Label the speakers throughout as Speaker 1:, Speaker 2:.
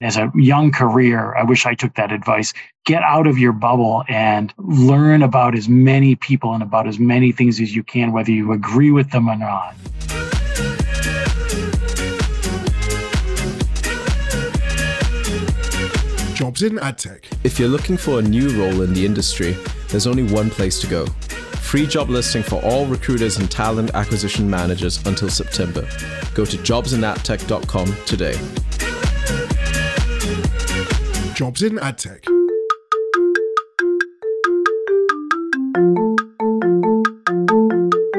Speaker 1: as a young career, I wish I took that advice. Get out of your bubble and learn about as many people and about as many things as you can, whether you agree with them or not.
Speaker 2: Jobs in AdTech.
Speaker 3: If you're looking for a new role in the industry, there's only one place to go. Free job listing for all recruiters and talent acquisition managers until September. Go to jobsinadtech.com today.
Speaker 2: Jobs in AdTech.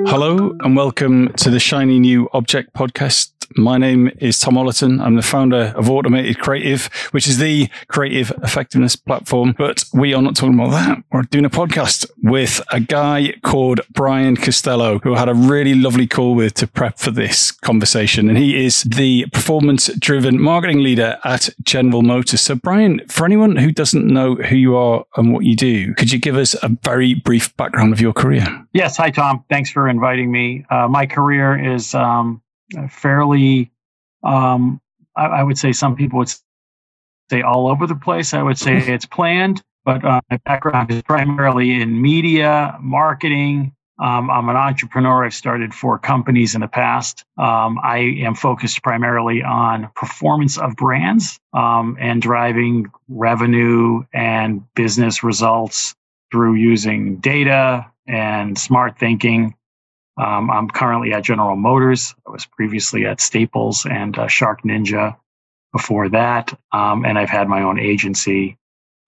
Speaker 4: Hello and welcome to the Shiny New Object podcast. My name is Tom Ollerton. I'm the founder of Automated Creative, which is the creative effectiveness platform. But we are not talking about that. We're doing a podcast with a guy called Brian Costello, who I had a really lovely call with to prep for this conversation. And he is the performance driven marketing leader at General Motors. So, Brian, for anyone who doesn't know who you are and what you do, could you give us a very brief background of your career?
Speaker 1: Yes. Hi, Tom. Thanks for inviting me. Uh, my career is um, fairly, um, I, I, would say some people would say all over the place. I would say it's planned, but uh, my background is primarily in media, marketing. Um, I'm an entrepreneur. I've started four companies in the past. Um, I am focused primarily on performance of brands um, and driving revenue and business results through using data and smart thinking um, I'm currently at General Motors. I was previously at Staples and uh, SharkNinja before that. Um, and I've had my own agency,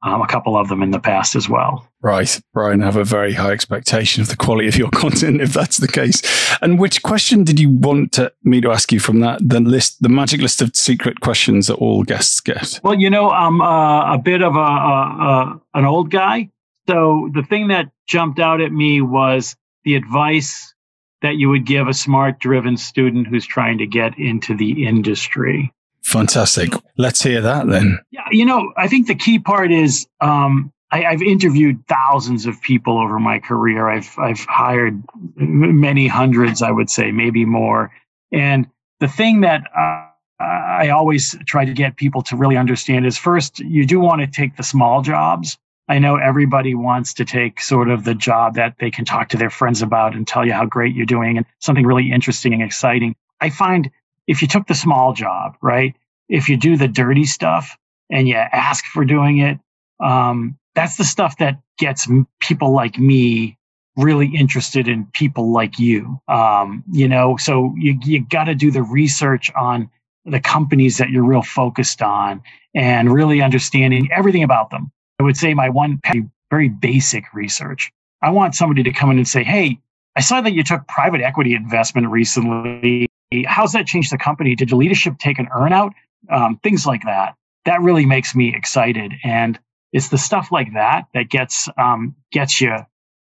Speaker 1: um, a couple of them in the past as well.
Speaker 4: Right. Brian, I have a very high expectation of the quality of your content if that's the case. And which question did you want to, me to ask you from that, the list, the magic list of secret questions that all guests get?
Speaker 1: Well, you know, I'm uh, a bit of a, a, a an old guy. So the thing that jumped out at me was the advice that you would give a smart driven student who's trying to get into the industry?
Speaker 4: Fantastic. Let's hear that then.
Speaker 1: Yeah, you know, I think the key part is um, I, have interviewed thousands of people over my career. I've I've hired many hundreds, I would say, maybe more. And the thing that uh, I always try to get people to really understand is first, you do want to take the small jobs I know everybody wants to take sort of the job that they can talk to their friends about and tell you how great you're doing and something really interesting and exciting. I find if you took the small job, right? If you do the dirty stuff and you ask for doing it, um, that's the stuff that gets people like me really interested in people like you. Um, you know, so you you got to do the research on the companies that you're real focused on and really understanding everything about them. I would say my one very basic research. I want somebody to come in and say, Hey, I saw that you took private equity investment recently. How's that changed the company? Did the leadership take an earnout? Um, things like that. That really makes me excited. And it's the stuff like that that gets, um, gets you,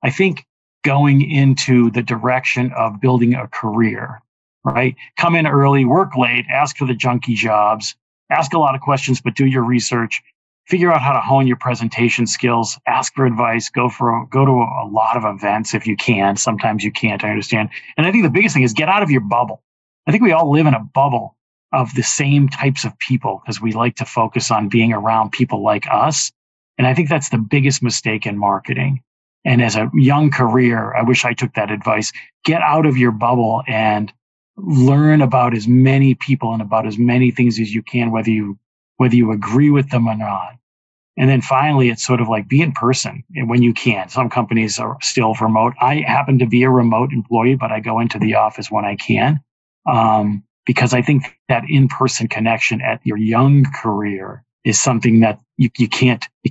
Speaker 1: I think, going into the direction of building a career, right? Come in early, work late, ask for the junky jobs, ask a lot of questions, but do your research figure out how to hone your presentation skills, ask for advice, go for go to a, lot of events if you can. Sometimes you can't, I understand. And I think the biggest thing is get out of your bubble. I think we all live in a bubble of the same types of people because we like to focus on being around people like us. And I think that's the biggest mistake in marketing. And as a young career, I wish I took that advice. Get out of your bubble and learn about as many people and about as many things as you can, whether you whether you agree with them or not. And then finally, it's sort of like be in person when you can. Some companies are still remote. I happen to be a remote employee, but I go into the office when I can. Um, because I think that in-person connection at your young career is something that you, you can't, you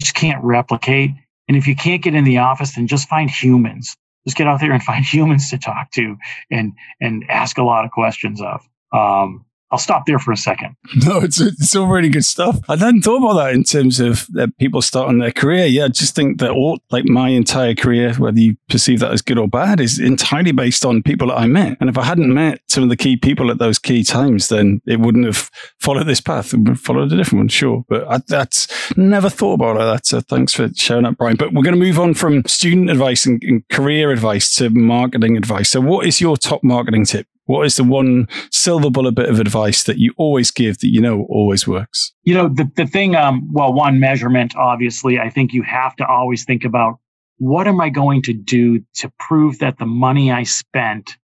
Speaker 1: just can't replicate. And if you can't get in the office, then just find humans. Just get out there and find humans to talk to and, and ask a lot of questions of. Um, I'll stop there for a second.
Speaker 4: No, it's, it's all really good stuff. I hadn't thought about that in terms of uh, people starting their career. Yeah, I just think that all, like my entire career, whether you perceive that as good or bad, is entirely based on people that I met. And if I hadn't met some of the key people at those key times, then it wouldn't have followed this path. It would have followed a different one, sure. But I, that's never thought about that. So thanks for sharing that, Brian. But we're going to move on from student advice and, and career advice to marketing advice. So what is your top marketing tip? What is the one silver bullet bit of advice that you always give that you know always works?
Speaker 1: You know, the, the thing, um, well, one measurement, obviously, I think you have to always think about what am I going to do to prove that the money I spent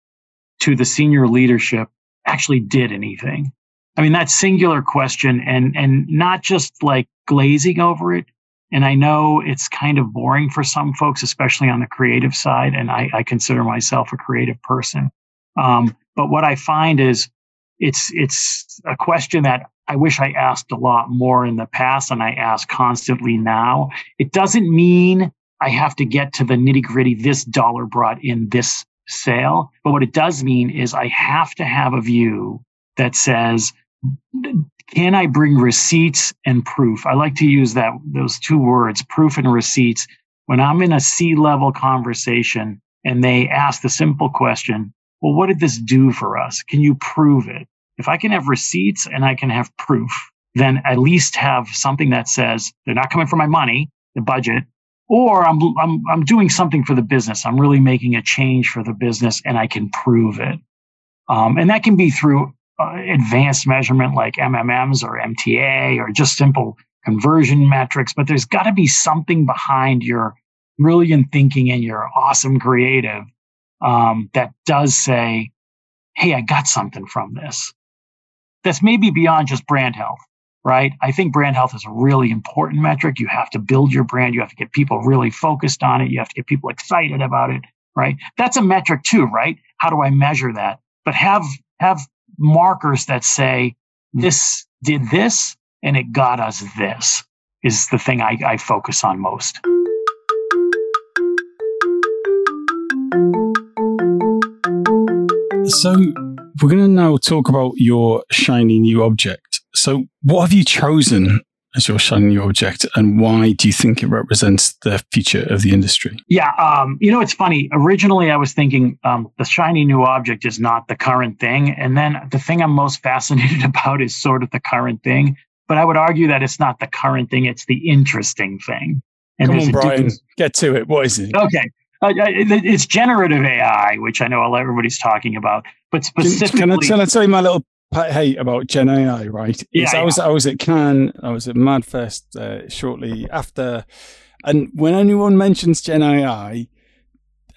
Speaker 1: to the senior leadership actually did anything? I mean, that singular question and, and not just like glazing over it. And I know it's kind of boring for some folks, especially on the creative side. And I, I consider myself a creative person. Um, but what I find is it's, it's a question that I wish I asked a lot more in the past and I ask constantly now. It doesn't mean I have to get to the nitty gritty. This dollar brought in this sale. But what it does mean is I have to have a view that says, can I bring receipts and proof? I like to use that, those two words, proof and receipts. When I'm in a C level conversation and they ask the simple question, well, what did this do for us? Can you prove it? If I can have receipts and I can have proof, then at least have something that says they're not coming for my money, the budget, or I'm, I'm, I'm doing something for the business. I'm really making a change for the business and I can prove it. Um, and that can be through uh, advanced measurement like MMMs or MTA or just simple conversion metrics, but there's got to be something behind your brilliant thinking and your awesome creative um, that does say, Hey, I got something from this. That's maybe beyond just brand health, right? I think brand health is a really important metric. You have to build your brand. You have to get people really focused on it. You have to get people excited about it, right? That's a metric too, right? How do I measure that? But have, have markers that say this did this and it got us this is the thing I, I focus on most.
Speaker 4: So, we're going to now talk about your shiny new object. So, what have you chosen as your shiny new object, and why do you think it represents the future of the industry?
Speaker 1: Yeah, um, you know, it's funny. Originally, I was thinking um, the shiny new object is not the current thing, and then the thing I'm most fascinated about is sort of the current thing. But I would argue that it's not the current thing; it's the interesting thing.
Speaker 4: And Come on, Brian, get to it. What is it?
Speaker 1: Okay. Uh, uh it's generative AI, which I know everybody's talking about, but specifically,
Speaker 4: can, I, can I tell you my little pet hate about Gen AI, right?
Speaker 1: Yeah,
Speaker 4: I was I was at Cannes, I was at Madfest uh, shortly after, and when anyone mentions Gen AI,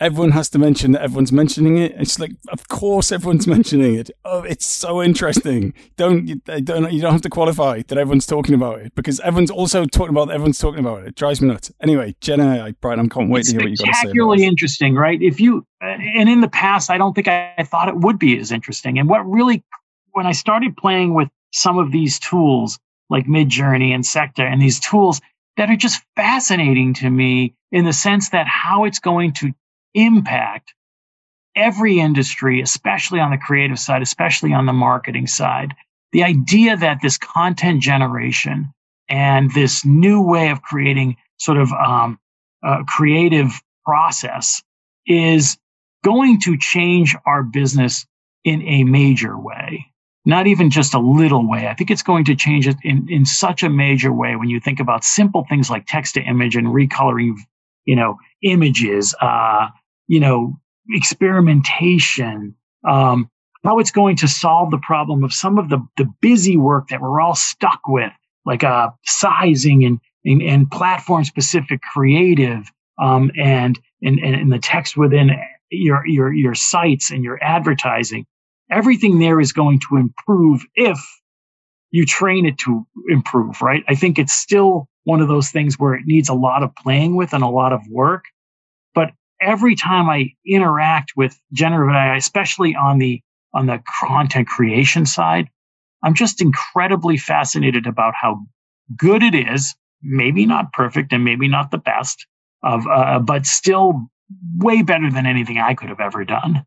Speaker 4: everyone has to mention that everyone's mentioning it. It's like, of course, everyone's mentioning it. Oh, it's so interesting. Don't you don't you don't have to qualify that everyone's talking about it because everyone's also talking about everyone's talking about it. It drives me nuts. Anyway, Gen I, Brian, I can't wait
Speaker 1: it's
Speaker 4: to hear what you got to say.
Speaker 1: Spectacularly interesting, right? If you uh, and in the past, I don't think I, I thought it would be as interesting. And what really when I started playing with some of these tools like Midjourney and Sector and these tools that are just fascinating to me in the sense that how it's going to impact every industry, especially on the creative side, especially on the marketing side. The idea that this content generation and this new way of creating sort of um, a creative process is going to change our business in a major way not even just a little way. I think it's going to change it in, in such a major way when you think about simple things like text to image and recoloring, you know, images, uh, you know, experimentation, um, how it's going to solve the problem of some of the, the busy work that we're all stuck with, like uh, sizing and, and, and platform specific creative um, and, and, and the text within your, your, your sites and your advertising everything there is going to improve if you train it to improve, right? I think it's still one of those things where it needs a lot of playing with and a lot of work. But every time I interact with generative AI, especially on the on the content creation side, I'm just incredibly fascinated about how good it is. Maybe not perfect and maybe not the best of, uh, but still way better than anything I could have ever done.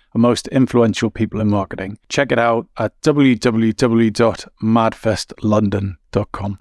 Speaker 4: most influential people in marketing. Check it out at www.madfestlondon.com.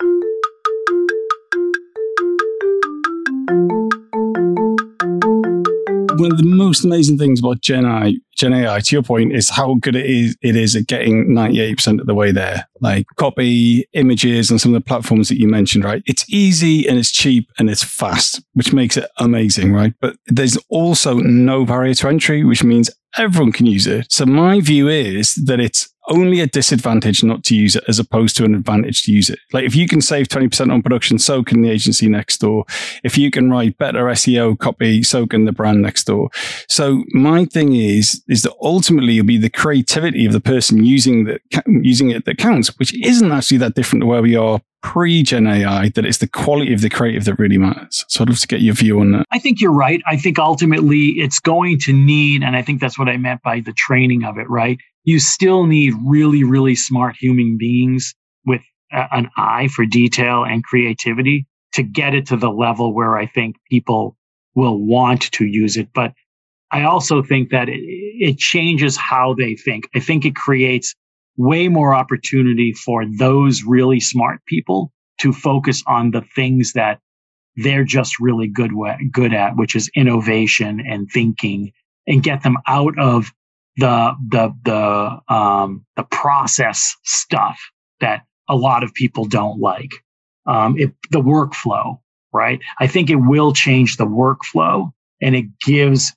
Speaker 4: one of the most amazing things about Gen AI, Gen AI, to your point, is how good it is. It is at getting 98% of the way there. Like copy, images, and some of the platforms that you mentioned, right? It's easy and it's cheap and it's fast, which makes it amazing, right? But there's also no barrier to entry, which means everyone can use it. So my view is that it's only a disadvantage not to use it as opposed to an advantage to use it. Like if you can save 20% on production, so can the agency next door. If you can write better SEO copy, so can the brand next door. So my thing is, is that ultimately it'll be the creativity of the person using the, using it that counts, which isn't actually that different to where we are pre Gen AI that it's the quality of the creative that really matters. So I'd love to get your view on that.
Speaker 1: I think you're right. I think ultimately it's going to need, and I think that's what I meant by the training of it, right? You still need really, really smart human beings with a, an eye for detail and creativity to get it to the level where I think people will want to use it. But I also think that it, it changes how they think. I think it creates way more opportunity for those really smart people to focus on the things that they're just really good good at, which is innovation and thinking, and get them out of the the the um, the process stuff that a lot of people don't like. Um, it, the workflow, right? I think it will change the workflow, and it gives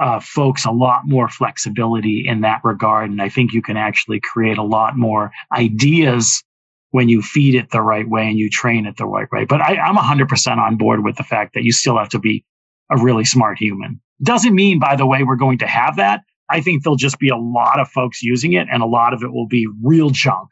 Speaker 1: uh, folks a lot more flexibility in that regard. And I think you can actually create a lot more ideas when you feed it the right way and you train it the right way. But I, I'm 100% on board with the fact that you still have to be a really smart human. Doesn't mean, by the way, we're going to have that. I think there'll just be a lot of folks using it and a lot of it will be real junk.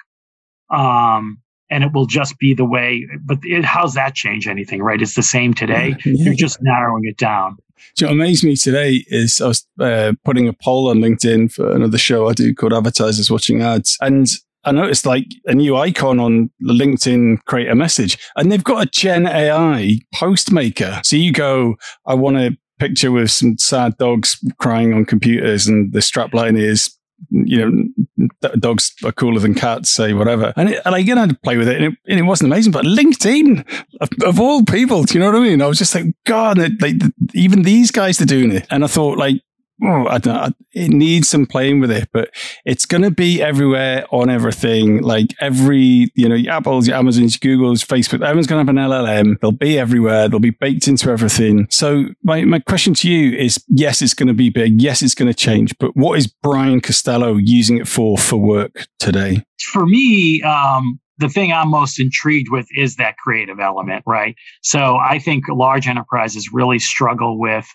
Speaker 1: Um, and it will just be the way, but it, how's that change anything, right? It's the same today. Yeah. You're just narrowing it down.
Speaker 4: So what amazed me today is I was uh, putting a poll on LinkedIn for another show I do called Advertisers Watching Ads. And I noticed like a new icon on the LinkedIn create a message and they've got a Gen AI post maker. So you go, I want a picture with some sad dogs crying on computers and the strapline is you know, dogs are cooler than cats, say whatever. And, it, and I again, I had to play with it and, it, and it wasn't amazing. But LinkedIn, of, of, all people, do you know what I mean? I was just like, God, like even these guys are doing it. And I thought, like, oh, I don't know, it needs some playing with it, but it's going to be everywhere on everything. Like every, you know, your Apple's, your Amazon's, your Google's, Facebook, everyone's going to have an LLM. They'll be everywhere. They'll be baked into everything. So my, my question to you is, yes, it's going to be big. Yes, it's going to change, but what is Brian Costello using it for, for work today?
Speaker 1: For me, um, the thing I'm most intrigued with is that creative element, right? So I think large enterprises really struggle with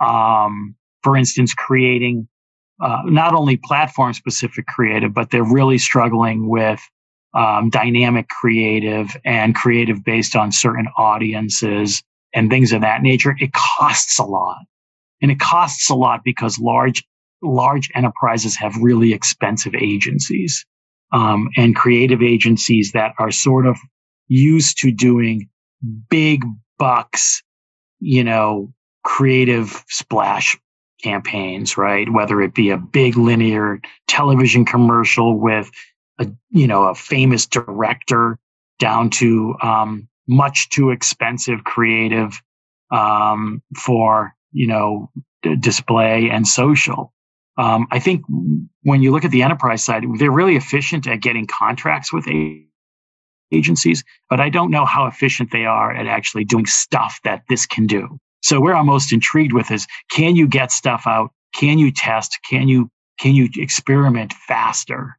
Speaker 1: um, for instance, creating uh, not only platform specific creative, but they're really struggling with um, dynamic creative and creative based on certain audiences and things of that nature. It costs a lot. And it costs a lot because large, large enterprises have really expensive agencies um, and creative agencies that are sort of used to doing big bucks, you know, creative splash campaigns, right? Whether it be a big linear television commercial with a, you know, a famous director down to, um, much too expensive creative, um, for, you know, d- display and social. Um, I think when you look at the enterprise side, they're really efficient at getting contracts with a- agencies, but I don't know how efficient they are at actually doing stuff that this can do. So where I'm most intrigued with is can you get stuff out? Can you test? Can you can you experiment faster?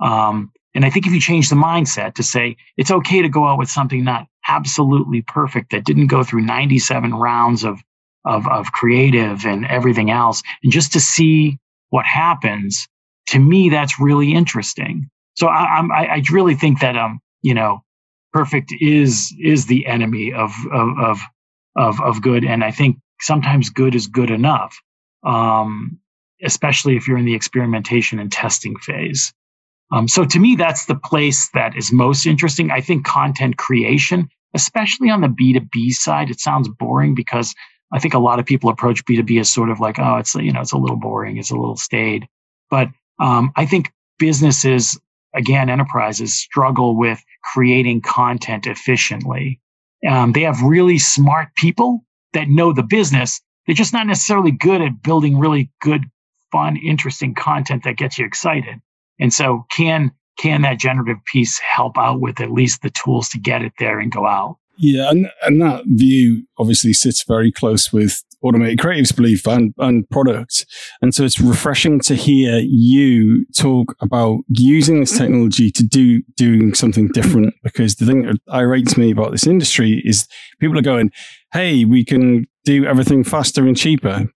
Speaker 1: Um, and I think if you change the mindset to say it's okay to go out with something not absolutely perfect that didn't go through 97 rounds of of, of creative and everything else, and just to see what happens, to me that's really interesting. So I, I'm, I, really think that um you know perfect is is the enemy of of, of of of good. And I think sometimes good is good enough, um, especially if you're in the experimentation and testing phase. Um, so to me, that's the place that is most interesting. I think content creation, especially on the B2B side, it sounds boring because I think a lot of people approach B2B as sort of like, oh, it's, you know, it's a little boring. It's a little staid. But um, I think businesses, again, enterprises struggle with creating content efficiently. Um, they have really smart people that know the business. They're just not necessarily good at building really good, fun, interesting content that gets you excited. And so can can that generative piece help out with at least the tools to get it there and go out?
Speaker 4: Yeah, and, and that view obviously sits very close with automated creatives belief and, and product. And so it's refreshing to hear you talk about using this technology to do doing something different because the thing that irritates me about this industry is people are going, Hey, we can do everything faster and cheaper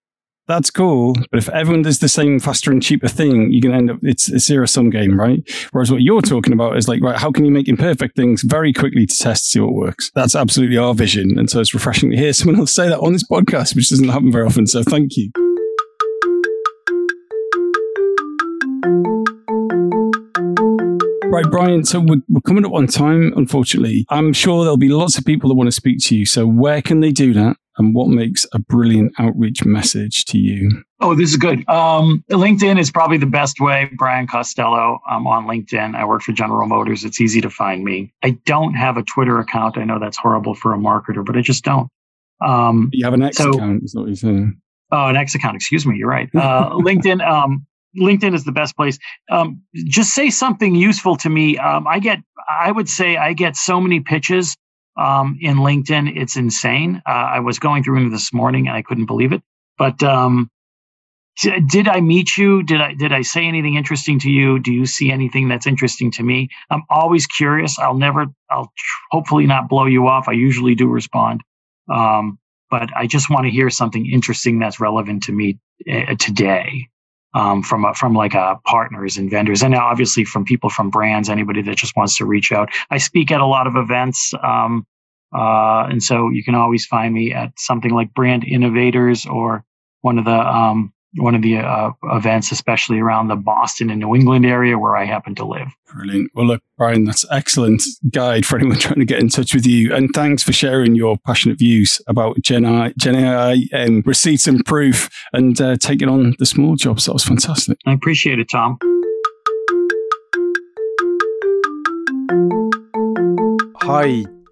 Speaker 4: that's cool. But if everyone does the same faster and cheaper thing, you're going to end up, it's a zero sum game, right? Whereas what you're talking about is like, right, how can you make imperfect things very quickly to test, see what works? That's absolutely our vision. And so it's refreshing to hear someone else say that on this podcast, which doesn't happen very often. So thank you. Right, Brian. So we're, we're, coming up on time, unfortunately. I'm sure there'll be lots of people that want to speak to you. So where can they do that? And what makes a brilliant outreach message to you?
Speaker 1: Oh, this is good. Um, LinkedIn is probably the best way. Brian Costello. I'm on LinkedIn. I work for General Motors. It's easy to find me. I don't have a Twitter account. I know that's horrible for a marketer, but I just don't.
Speaker 4: Um, you have an X so, account, is what you're saying.
Speaker 1: Oh, an X account. Excuse me. You're right. Uh, LinkedIn. Um, LinkedIn is the best place. Um, just say something useful to me. Um, I get, I would say, I get so many pitches um, in LinkedIn. It's insane. Uh, I was going through it this morning and I couldn't believe it. But um, d- did I meet you? Did I did I say anything interesting to you? Do you see anything that's interesting to me? I'm always curious. I'll never. I'll hopefully not blow you off. I usually do respond. Um, but I just want to hear something interesting that's relevant to me uh, today um, from a, from like uh, partners and vendors, and now obviously from people from brands, anybody that just wants to reach out. I speak at a lot of events, um, uh, and so you can always find me at something like Brand Innovators or one of the um, one of the uh, events, especially around the Boston and New England area where I happen to live.
Speaker 4: Brilliant. Well, look, Brian, that's excellent guide for anyone trying to get in touch with you. And thanks for sharing your passionate views about Gen AI, Gen AI um, receipts and proof and uh, taking on the small jobs. That was fantastic.
Speaker 1: I appreciate it, Tom.
Speaker 5: Hi